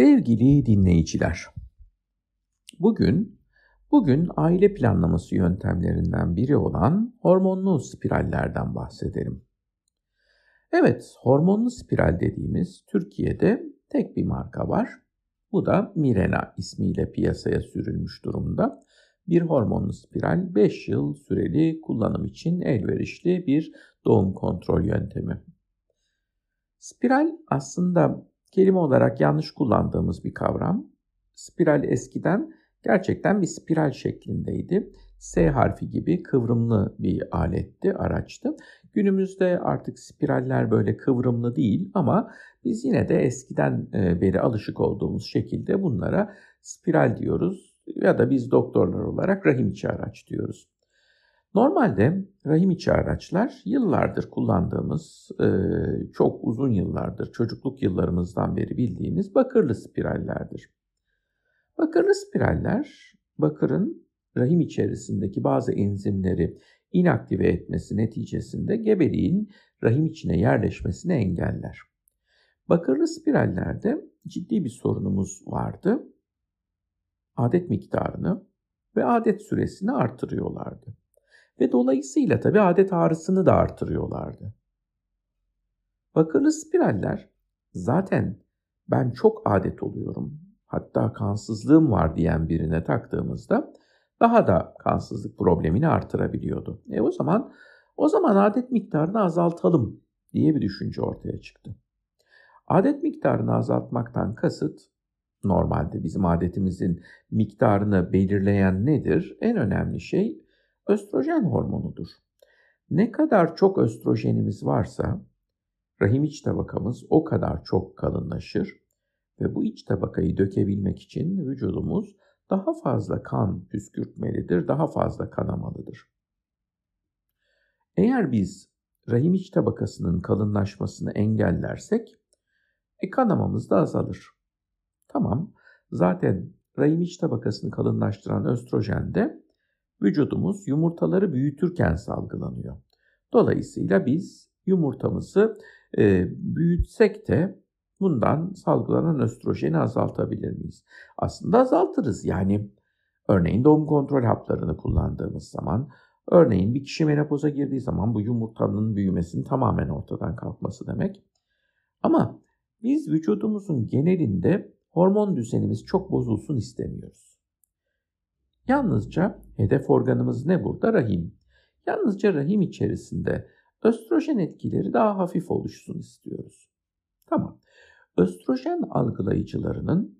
Sevgili dinleyiciler, bugün bugün aile planlaması yöntemlerinden biri olan hormonlu spirallerden bahsedelim. Evet, hormonlu spiral dediğimiz Türkiye'de tek bir marka var. Bu da Mirena ismiyle piyasaya sürülmüş durumda. Bir hormonlu spiral 5 yıl süreli kullanım için elverişli bir doğum kontrol yöntemi. Spiral aslında kelime olarak yanlış kullandığımız bir kavram. Spiral eskiden gerçekten bir spiral şeklindeydi. S harfi gibi kıvrımlı bir aletti, araçtı. Günümüzde artık spiraller böyle kıvrımlı değil ama biz yine de eskiden e, beri alışık olduğumuz şekilde bunlara spiral diyoruz ya da biz doktorlar olarak rahim içi araç diyoruz. Normalde rahim içi araçlar yıllardır kullandığımız, e, çok uzun yıllardır, çocukluk yıllarımızdan beri bildiğimiz bakırlı spirallerdir. Bakırlı spiraller, bakırın rahim içerisindeki bazı enzimleri inaktive etmesi neticesinde gebeliğin rahim içine yerleşmesini engeller. Bakırlı spirallerde ciddi bir sorunumuz vardı. Adet miktarını ve adet süresini artırıyorlardı. Ve dolayısıyla tabi adet ağrısını da artırıyorlardı. Bakırlı spiraller zaten ben çok adet oluyorum, hatta kansızlığım var diyen birine taktığımızda daha da kansızlık problemini artırabiliyordu. E o zaman o zaman adet miktarını azaltalım diye bir düşünce ortaya çıktı. Adet miktarını azaltmaktan kasıt normalde bizim adetimizin miktarını belirleyen nedir? En önemli şey östrojen hormonudur. Ne kadar çok östrojenimiz varsa rahim iç tabakamız o kadar çok kalınlaşır ve bu iç tabakayı dökebilmek için vücudumuz daha fazla kan püskürtmelidir, daha fazla kanamalıdır. Eğer biz rahim iç tabakasının kalınlaşmasını engellersek e, kanamamız da azalır. Tamam, zaten rahim iç tabakasını kalınlaştıran östrojen de vücudumuz yumurtaları büyütürken salgılanıyor. Dolayısıyla biz yumurtamızı e, büyütsek de bundan salgılanan östrojeni azaltabilir miyiz? Aslında azaltırız. Yani örneğin doğum kontrol haplarını kullandığımız zaman, örneğin bir kişi menopoza girdiği zaman bu yumurtanın büyümesinin tamamen ortadan kalkması demek. Ama biz vücudumuzun genelinde hormon düzenimiz çok bozulsun istemiyoruz. Yalnızca hedef organımız ne burada? Rahim. Yalnızca rahim içerisinde östrojen etkileri daha hafif oluşsun istiyoruz. Tamam. Östrojen algılayıcılarının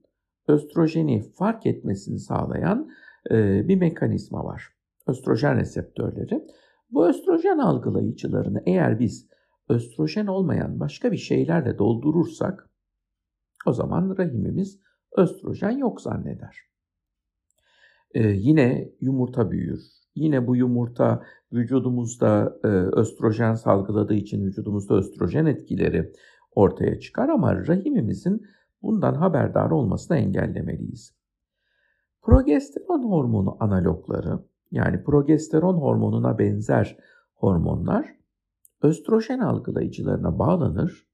östrojeni fark etmesini sağlayan e, bir mekanizma var. Östrojen reseptörleri. Bu östrojen algılayıcılarını eğer biz östrojen olmayan başka bir şeylerle doldurursak o zaman rahimimiz östrojen yok zanneder. Ee, yine yumurta büyür. Yine bu yumurta vücudumuzda e, östrojen salgıladığı için vücudumuzda östrojen etkileri ortaya çıkar ama rahimimizin bundan haberdar olmasını engellemeliyiz. Progesteron hormonu analogları yani progesteron hormonuna benzer hormonlar östrojen algılayıcılarına bağlanır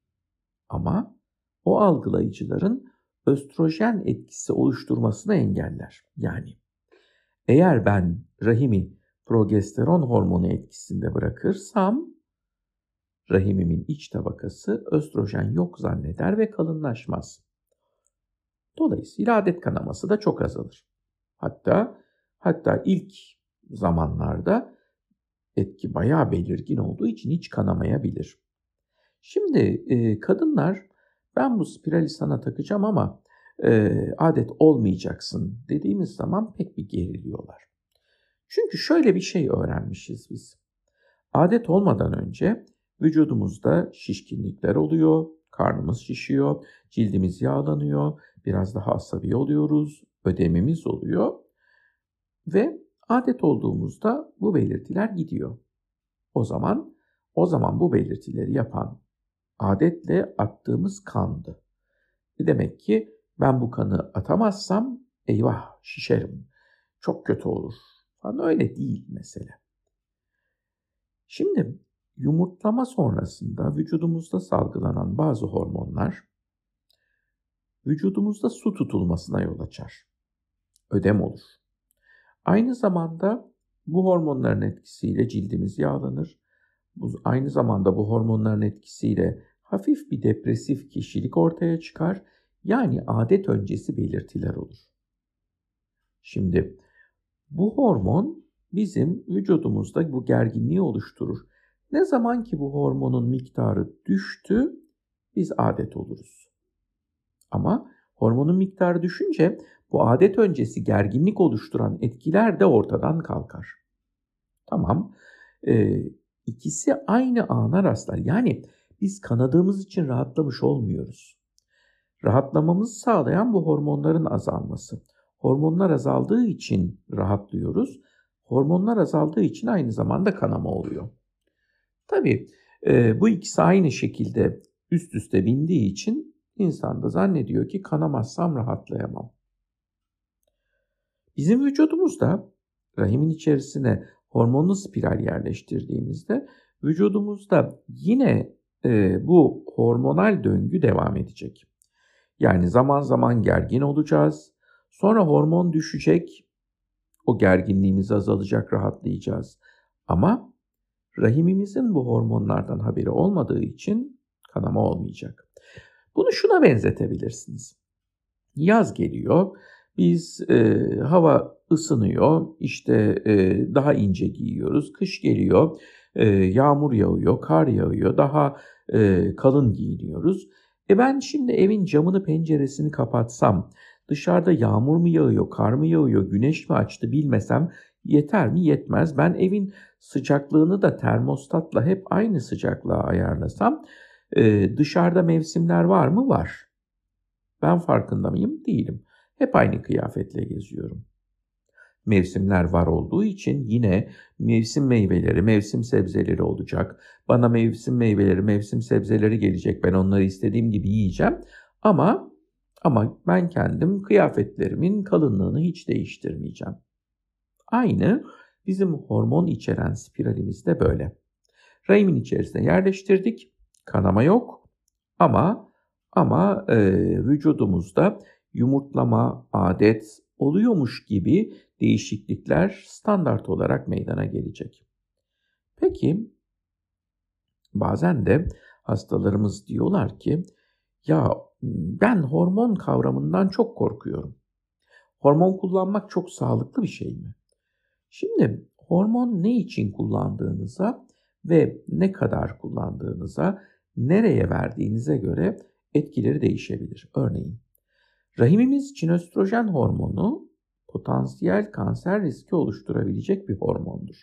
ama o algılayıcıların östrojen etkisi oluşturmasını engeller. Yani eğer ben rahimi progesteron hormonu etkisinde bırakırsam rahimimin iç tabakası östrojen yok zanneder ve kalınlaşmaz. Dolayısıyla adet kanaması da çok azalır. Hatta hatta ilk zamanlarda etki bayağı belirgin olduğu için hiç kanamayabilir. Şimdi e, kadınlar ben bu spirali sana takacağım ama e, adet olmayacaksın dediğimiz zaman pek bir geriliyorlar. Çünkü şöyle bir şey öğrenmişiz biz. Adet olmadan önce vücudumuzda şişkinlikler oluyor, karnımız şişiyor, cildimiz yağlanıyor, biraz daha asabi oluyoruz, ödemimiz oluyor ve adet olduğumuzda bu belirtiler gidiyor. O zaman o zaman bu belirtileri yapan adetle attığımız kandı. Demek ki ben bu kanı atamazsam eyvah şişerim. Çok kötü olur. Falan öyle değil mesele. Şimdi yumurtlama sonrasında vücudumuzda salgılanan bazı hormonlar vücudumuzda su tutulmasına yol açar. Ödem olur. Aynı zamanda bu hormonların etkisiyle cildimiz yağlanır. Bu, aynı zamanda bu hormonların etkisiyle hafif bir depresif kişilik ortaya çıkar. Yani adet öncesi belirtiler olur. Şimdi bu hormon bizim vücudumuzda bu gerginliği oluşturur. Ne zaman ki bu hormonun miktarı düştü, biz adet oluruz. Ama hormonun miktarı düşünce bu adet öncesi gerginlik oluşturan etkiler de ortadan kalkar. Tamam, ee, ikisi aynı ana rastlar. Yani biz kanadığımız için rahatlamış olmuyoruz. Rahatlamamızı sağlayan bu hormonların azalması. Hormonlar azaldığı için rahatlıyoruz. Hormonlar azaldığı için aynı zamanda kanama oluyor. Tabii e, bu ikisi aynı şekilde üst üste bindiği için insan da zannediyor ki kanamazsam rahatlayamam. Bizim vücudumuzda rahimin içerisine hormonlu spiral yerleştirdiğimizde vücudumuzda yine e, bu hormonal döngü devam edecek. Yani zaman zaman gergin olacağız. Sonra hormon düşecek. O gerginliğimiz azalacak, rahatlayacağız. Ama rahimimizin bu hormonlardan haberi olmadığı için kanama olmayacak. Bunu şuna benzetebilirsiniz. Yaz geliyor, biz e, hava ısınıyor, işte e, daha ince giyiyoruz. Kış geliyor, e, yağmur yağıyor, kar yağıyor, daha e, kalın giyiniyoruz. E ben şimdi evin camını penceresini kapatsam, dışarıda yağmur mu yağıyor, kar mı yağıyor, güneş mi açtı bilmesem yeter mi yetmez. Ben evin sıcaklığını da termostatla hep aynı sıcaklığa ayarlasam e, dışarıda mevsimler var mı? Var. Ben farkında mıyım? Değilim. Hep aynı kıyafetle geziyorum. Mevsimler var olduğu için yine mevsim meyveleri, mevsim sebzeleri olacak. Bana mevsim meyveleri, mevsim sebzeleri gelecek. Ben onları istediğim gibi yiyeceğim. Ama ama ben kendim kıyafetlerimin kalınlığını hiç değiştirmeyeceğim. Aynı bizim hormon içeren spiralimiz de böyle. Rahimin içerisine yerleştirdik. Kanama yok ama ama e, vücudumuzda yumurtlama, adet oluyormuş gibi değişiklikler standart olarak meydana gelecek. Peki bazen de hastalarımız diyorlar ki ya ben hormon kavramından çok korkuyorum. Hormon kullanmak çok sağlıklı bir şey mi? Şimdi hormon ne için kullandığınıza ve ne kadar kullandığınıza, nereye verdiğinize göre etkileri değişebilir. Örneğin rahimimiz için östrojen hormonu potansiyel kanser riski oluşturabilecek bir hormondur.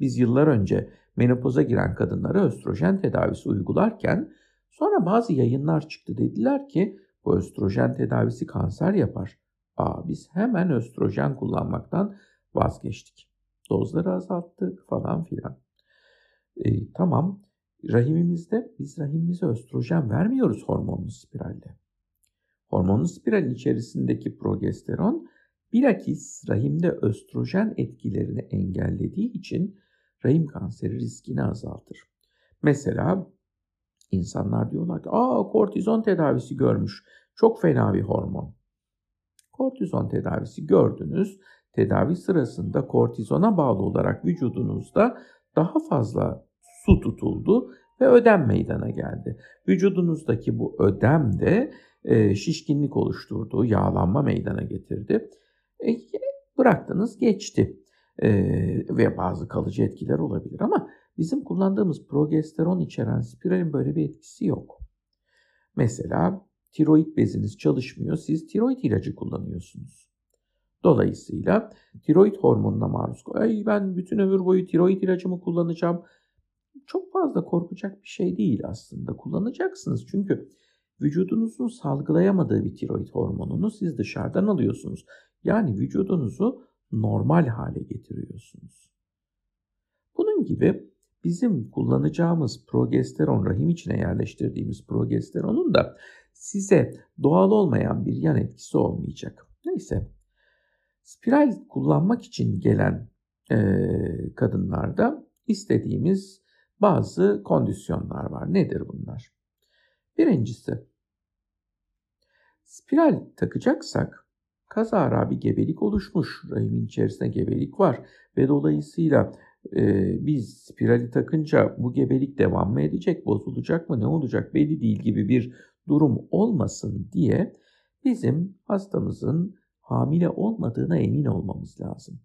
Biz yıllar önce menopoza giren kadınlara östrojen tedavisi uygularken sonra bazı yayınlar çıktı dediler ki bu östrojen tedavisi kanser yapar. Aa, biz hemen östrojen kullanmaktan vazgeçtik. Dozları azalttık falan filan. E, tamam rahimimizde biz rahimimize östrojen vermiyoruz hormonlu spiralde. Hormonlu spiralin içerisindeki progesteron bilakis rahimde östrojen etkilerini engellediği için rahim kanseri riskini azaltır. Mesela insanlar diyorlar ki aa kortizon tedavisi görmüş. Çok fena bir hormon. Kortizon tedavisi gördünüz. Tedavi sırasında kortizona bağlı olarak vücudunuzda daha fazla su tutuldu ve ödem meydana geldi. Vücudunuzdaki bu ödem de e, şişkinlik oluşturdu, yağlanma meydana getirdi. E, bıraktınız geçti e, ve bazı kalıcı etkiler olabilir ama bizim kullandığımız progesteron içeren spiralin böyle bir etkisi yok. Mesela tiroid beziniz çalışmıyor, siz tiroid ilacı kullanıyorsunuz. Dolayısıyla tiroid hormonuna maruz Ay ben bütün ömür boyu tiroid ilacımı kullanacağım. Çok fazla korkacak bir şey değil aslında. Kullanacaksınız çünkü vücudunuzun salgılayamadığı bir tiroid hormonunu siz dışarıdan alıyorsunuz. Yani vücudunuzu normal hale getiriyorsunuz. Bunun gibi bizim kullanacağımız progesteron, rahim içine yerleştirdiğimiz progesteronun da size doğal olmayan bir yan etkisi olmayacak. Neyse, spiral kullanmak için gelen e, kadınlarda istediğimiz bazı kondisyonlar var. Nedir bunlar? Birincisi, Spiral takacaksak kazara bir gebelik oluşmuş. Rahimin içerisinde gebelik var ve dolayısıyla e, biz spirali takınca bu gebelik devam mı edecek, bozulacak mı, ne olacak belli değil gibi bir durum olmasın diye bizim hastamızın hamile olmadığına emin olmamız lazım.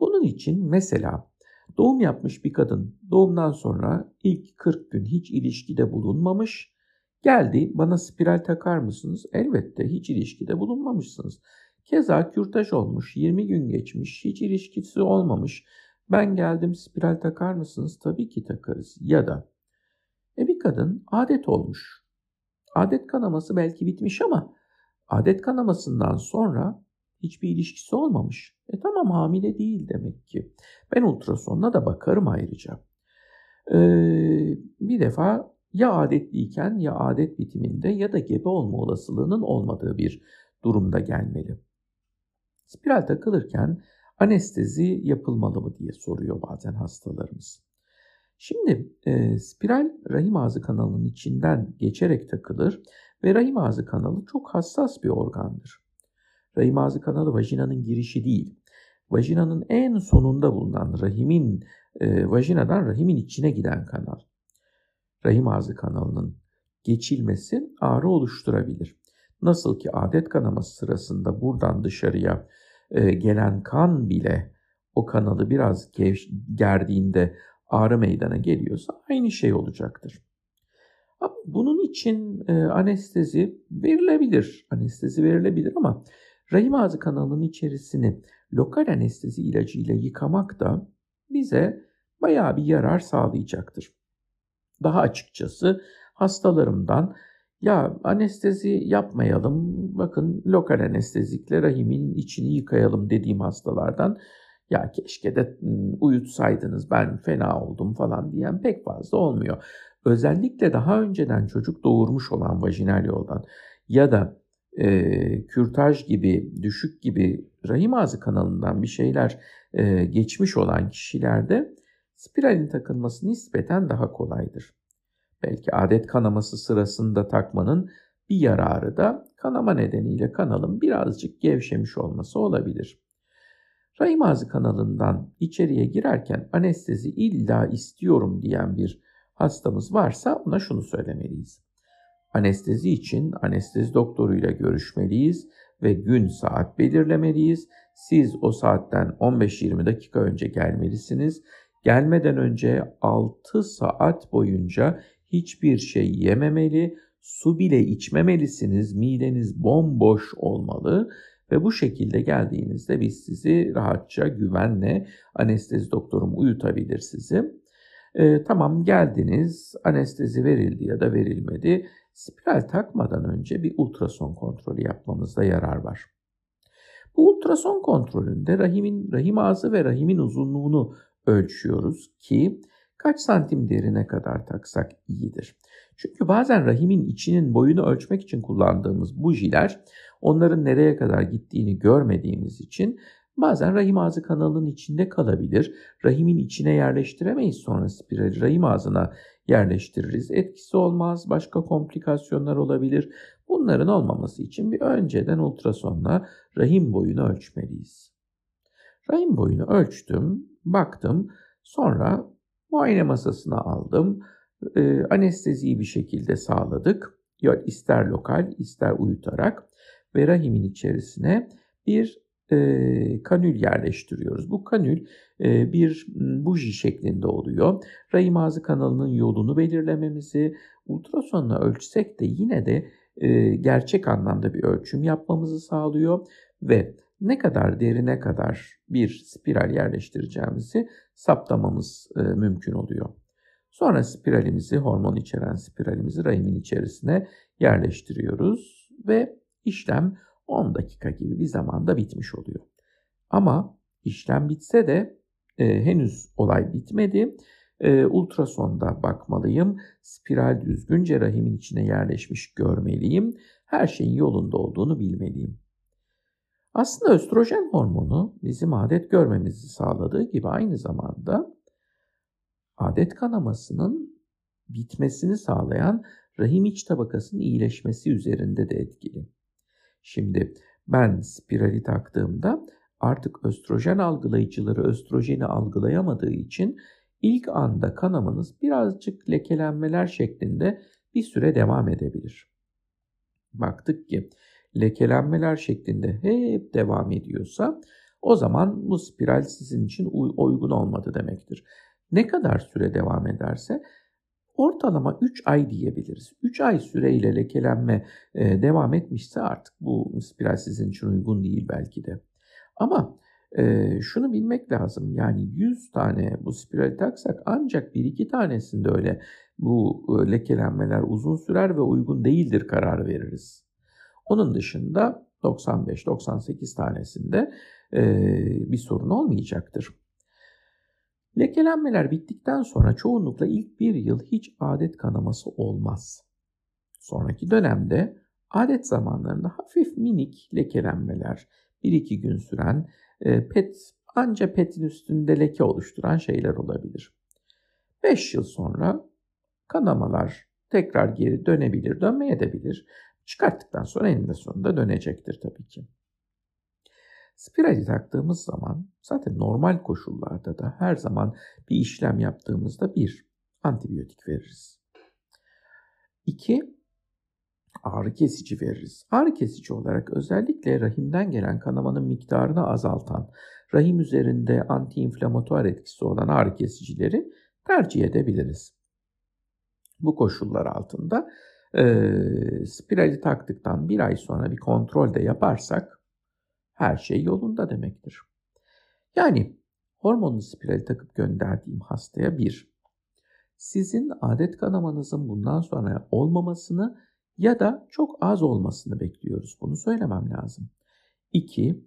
Bunun için mesela doğum yapmış bir kadın doğumdan sonra ilk 40 gün hiç ilişkide bulunmamış, geldi bana spiral takar mısınız? Elbette hiç ilişkide bulunmamışsınız. Keza kürtaj olmuş, 20 gün geçmiş, hiç ilişkisi olmamış. Ben geldim spiral takar mısınız? Tabii ki takarız. Ya da e bir kadın adet olmuş. Adet kanaması belki bitmiş ama adet kanamasından sonra hiçbir ilişkisi olmamış. E tamam hamile değil demek ki. Ben ultrasonla da bakarım ayrıca. Ee, bir defa ya adetliyken ya adet bitiminde ya da gebe olma olasılığının olmadığı bir durumda gelmeli. Spiral takılırken anestezi yapılmalı mı diye soruyor bazen hastalarımız. Şimdi e, spiral rahim ağzı kanalının içinden geçerek takılır ve rahim ağzı kanalı çok hassas bir organdır. Rahim ağzı kanalı vajinanın girişi değil, vajinanın en sonunda bulunan rahimin, e, vajinadan rahimin içine giden kanal. Rahim ağzı kanalının geçilmesi ağrı oluşturabilir. Nasıl ki adet kanaması sırasında buradan dışarıya e, gelen kan bile o kanalı biraz gevş, gerdiğinde ağrı meydana geliyorsa aynı şey olacaktır. Ama bunun için e, anestezi verilebilir. Anestezi verilebilir ama rahim ağzı kanalının içerisini lokal anestezi ilacıyla yıkamak da bize bayağı bir yarar sağlayacaktır. Daha açıkçası hastalarımdan ya anestezi yapmayalım, bakın lokal anestezikle rahimin içini yıkayalım dediğim hastalardan ya keşke de uyutsaydınız ben fena oldum falan diyen pek fazla olmuyor. Özellikle daha önceden çocuk doğurmuş olan vajinal yoldan ya da e, kürtaj gibi, düşük gibi rahim ağzı kanalından bir şeyler e, geçmiş olan kişilerde spiralin takılması nispeten daha kolaydır. Belki adet kanaması sırasında takmanın bir yararı da kanama nedeniyle kanalın birazcık gevşemiş olması olabilir. Rahim ağzı kanalından içeriye girerken anestezi illa istiyorum diyen bir hastamız varsa ona şunu söylemeliyiz. Anestezi için anestezi doktoruyla görüşmeliyiz ve gün saat belirlemeliyiz. Siz o saatten 15-20 dakika önce gelmelisiniz. Gelmeden önce 6 saat boyunca hiçbir şey yememeli, su bile içmemelisiniz. Mideniz bomboş olmalı ve bu şekilde geldiğinizde biz sizi rahatça, güvenle anestezi doktorum uyutabilir sizi. E, tamam geldiniz, anestezi verildi ya da verilmedi. Spiral takmadan önce bir ultrason kontrolü yapmamızda yarar var. Bu ultrason kontrolünde rahimin rahim ağzı ve rahimin uzunluğunu ölçüyoruz ki kaç santim derine kadar taksak iyidir. Çünkü bazen rahimin içinin boyunu ölçmek için kullandığımız bujiler onların nereye kadar gittiğini görmediğimiz için bazen rahim ağzı kanalının içinde kalabilir. Rahimin içine yerleştiremeyiz sonra spirali rahim ağzına yerleştiririz. Etkisi olmaz, başka komplikasyonlar olabilir. Bunların olmaması için bir önceden ultrasonla rahim boyunu ölçmeliyiz. Rahim boyunu ölçtüm, baktım, sonra muayene masasına aldım. E, anesteziyi bir şekilde sağladık. Ya ister lokal, ister uyutarak ve rahimin içerisine bir e, kanül yerleştiriyoruz. Bu kanül e, bir buji şeklinde oluyor. Rahim ağzı kanalının yolunu belirlememizi ultrasonla ölçsek de yine de e, gerçek anlamda bir ölçüm yapmamızı sağlıyor ve ne kadar derine kadar bir spiral yerleştireceğimizi saptamamız e, mümkün oluyor. Sonra spiralimizi, hormon içeren spiralimizi rahimin içerisine yerleştiriyoruz ve işlem 10 dakika gibi bir zamanda bitmiş oluyor. Ama işlem bitse de e, henüz olay bitmedi. E, ultrasonda bakmalıyım. Spiral düzgünce rahimin içine yerleşmiş görmeliyim. Her şeyin yolunda olduğunu bilmeliyim. Aslında östrojen hormonu bizim adet görmemizi sağladığı gibi aynı zamanda adet kanamasının bitmesini sağlayan rahim iç tabakasının iyileşmesi üzerinde de etkili. Şimdi ben spirali taktığımda artık östrojen algılayıcıları östrojeni algılayamadığı için ilk anda kanamanız birazcık lekelenmeler şeklinde bir süre devam edebilir. Baktık ki lekelenmeler şeklinde hep devam ediyorsa o zaman bu spiral sizin için uygun olmadı demektir. Ne kadar süre devam ederse ortalama 3 ay diyebiliriz. 3 ay süreyle lekelenme e, devam etmişse artık bu spiral sizin için uygun değil belki de. Ama e, şunu bilmek lazım yani 100 tane bu spiral taksak ancak 1-2 tanesinde öyle bu e, lekelenmeler uzun sürer ve uygun değildir karar veririz. Onun dışında 95-98 tanesinde e, bir sorun olmayacaktır. Lekelenmeler bittikten sonra çoğunlukla ilk bir yıl hiç adet kanaması olmaz. Sonraki dönemde adet zamanlarında hafif minik lekelenmeler, 1-2 gün süren e, pet anca petin üstünde leke oluşturan şeyler olabilir. 5 yıl sonra kanamalar tekrar geri dönebilir, dönmeye de bilir. Çıkarttıktan sonra eninde sonunda dönecektir tabii ki. Spirali taktığımız zaman zaten normal koşullarda da her zaman bir işlem yaptığımızda bir antibiyotik veririz. İki ağrı kesici veririz. Ağrı kesici olarak özellikle rahimden gelen kanamanın miktarını azaltan, rahim üzerinde antiinflamatuar etkisi olan ağrı kesicileri tercih edebiliriz. Bu koşullar altında e, spirali taktıktan bir ay sonra bir kontrol de yaparsak her şey yolunda demektir. Yani hormonlu spirali takıp gönderdiğim hastaya bir, sizin adet kanamanızın bundan sonra olmamasını ya da çok az olmasını bekliyoruz. Bunu söylemem lazım. 2.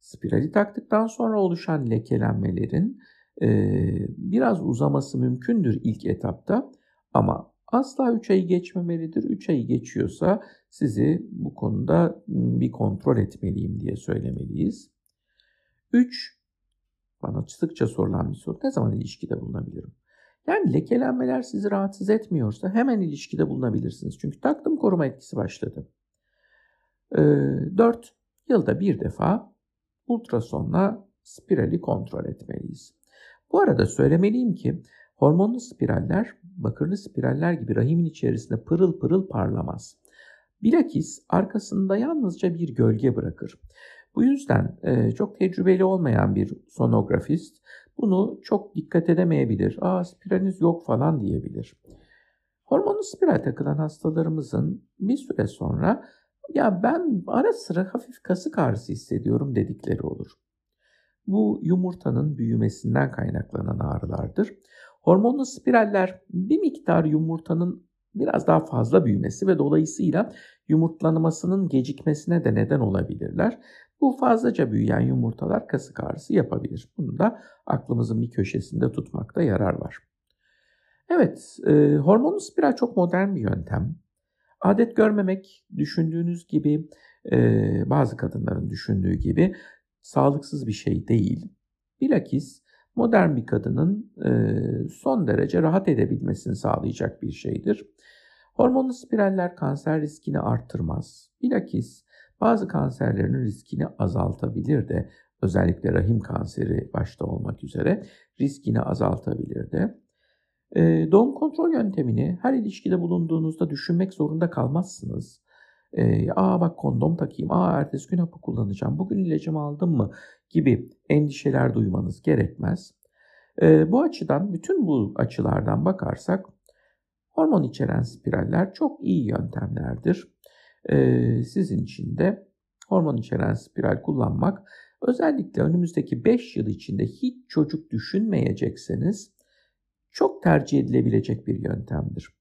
Spirali taktıktan sonra oluşan lekelenmelerin e, biraz uzaması mümkündür ilk etapta ama asla 3 ayı geçmemelidir. 3 ayı geçiyorsa sizi bu konuda bir kontrol etmeliyim diye söylemeliyiz. 3. Bana sıkça sorulan bir soru. Ne zaman ilişkide bulunabilirim? Yani lekelenmeler sizi rahatsız etmiyorsa hemen ilişkide bulunabilirsiniz. Çünkü taktım koruma etkisi başladı. Ee, 4. Yılda bir defa ultrasonla spirali kontrol etmeliyiz. Bu arada söylemeliyim ki hormonlu spiraller bakırlı spiraller gibi rahimin içerisinde pırıl pırıl parlamaz. Bilakis arkasında yalnızca bir gölge bırakır. Bu yüzden e, çok tecrübeli olmayan bir sonografist bunu çok dikkat edemeyebilir. Aa spiraliniz yok falan diyebilir. Hormonlu spiral takılan hastalarımızın bir süre sonra ya ben ara sıra hafif kasık ağrısı hissediyorum dedikleri olur. Bu yumurtanın büyümesinden kaynaklanan ağrılardır. Hormonlu spiraller bir miktar yumurtanın biraz daha fazla büyümesi ve dolayısıyla yumurtlanmasının gecikmesine de neden olabilirler. Bu fazlaca büyüyen yumurtalar kasık ağrısı yapabilir. Bunu da aklımızın bir köşesinde tutmakta yarar var. Evet, e, hormonlu spiral çok modern bir yöntem. Adet görmemek düşündüğünüz gibi, e, bazı kadınların düşündüğü gibi sağlıksız bir şey değil. Bilakis modern bir kadının e, son derece rahat edebilmesini sağlayacak bir şeydir. Hormonlu spiraller kanser riskini arttırmaz. Bilakis bazı kanserlerin riskini azaltabilir de özellikle rahim kanseri başta olmak üzere riskini azaltabilir de. E, doğum kontrol yöntemini her ilişkide bulunduğunuzda düşünmek zorunda kalmazsınız. E, aa bak kondom takayım, aa ertesi gün hapı kullanacağım, bugün ilacımı aldım mı gibi endişeler duymanız gerekmez. E, bu açıdan bütün bu açılardan bakarsak hormon içeren spiraller çok iyi yöntemlerdir e, sizin için de hormon içeren spiral kullanmak özellikle önümüzdeki 5 yıl içinde hiç çocuk düşünmeyecekseniz çok tercih edilebilecek bir yöntemdir.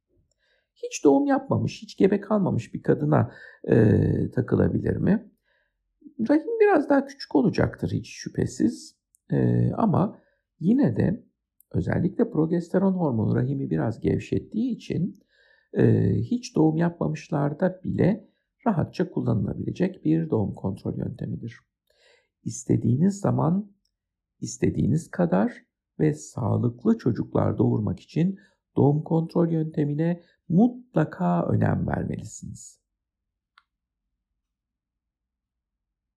Hiç doğum yapmamış, hiç gebe kalmamış bir kadına e, takılabilir mi? Rahim biraz daha küçük olacaktır hiç şüphesiz. E, ama yine de özellikle progesteron hormonu rahimi biraz gevşettiği için e, hiç doğum yapmamışlarda bile rahatça kullanılabilecek bir doğum kontrol yöntemidir. İstediğiniz zaman, istediğiniz kadar ve sağlıklı çocuklar doğurmak için doğum kontrol yöntemine mutlaka önem vermelisiniz.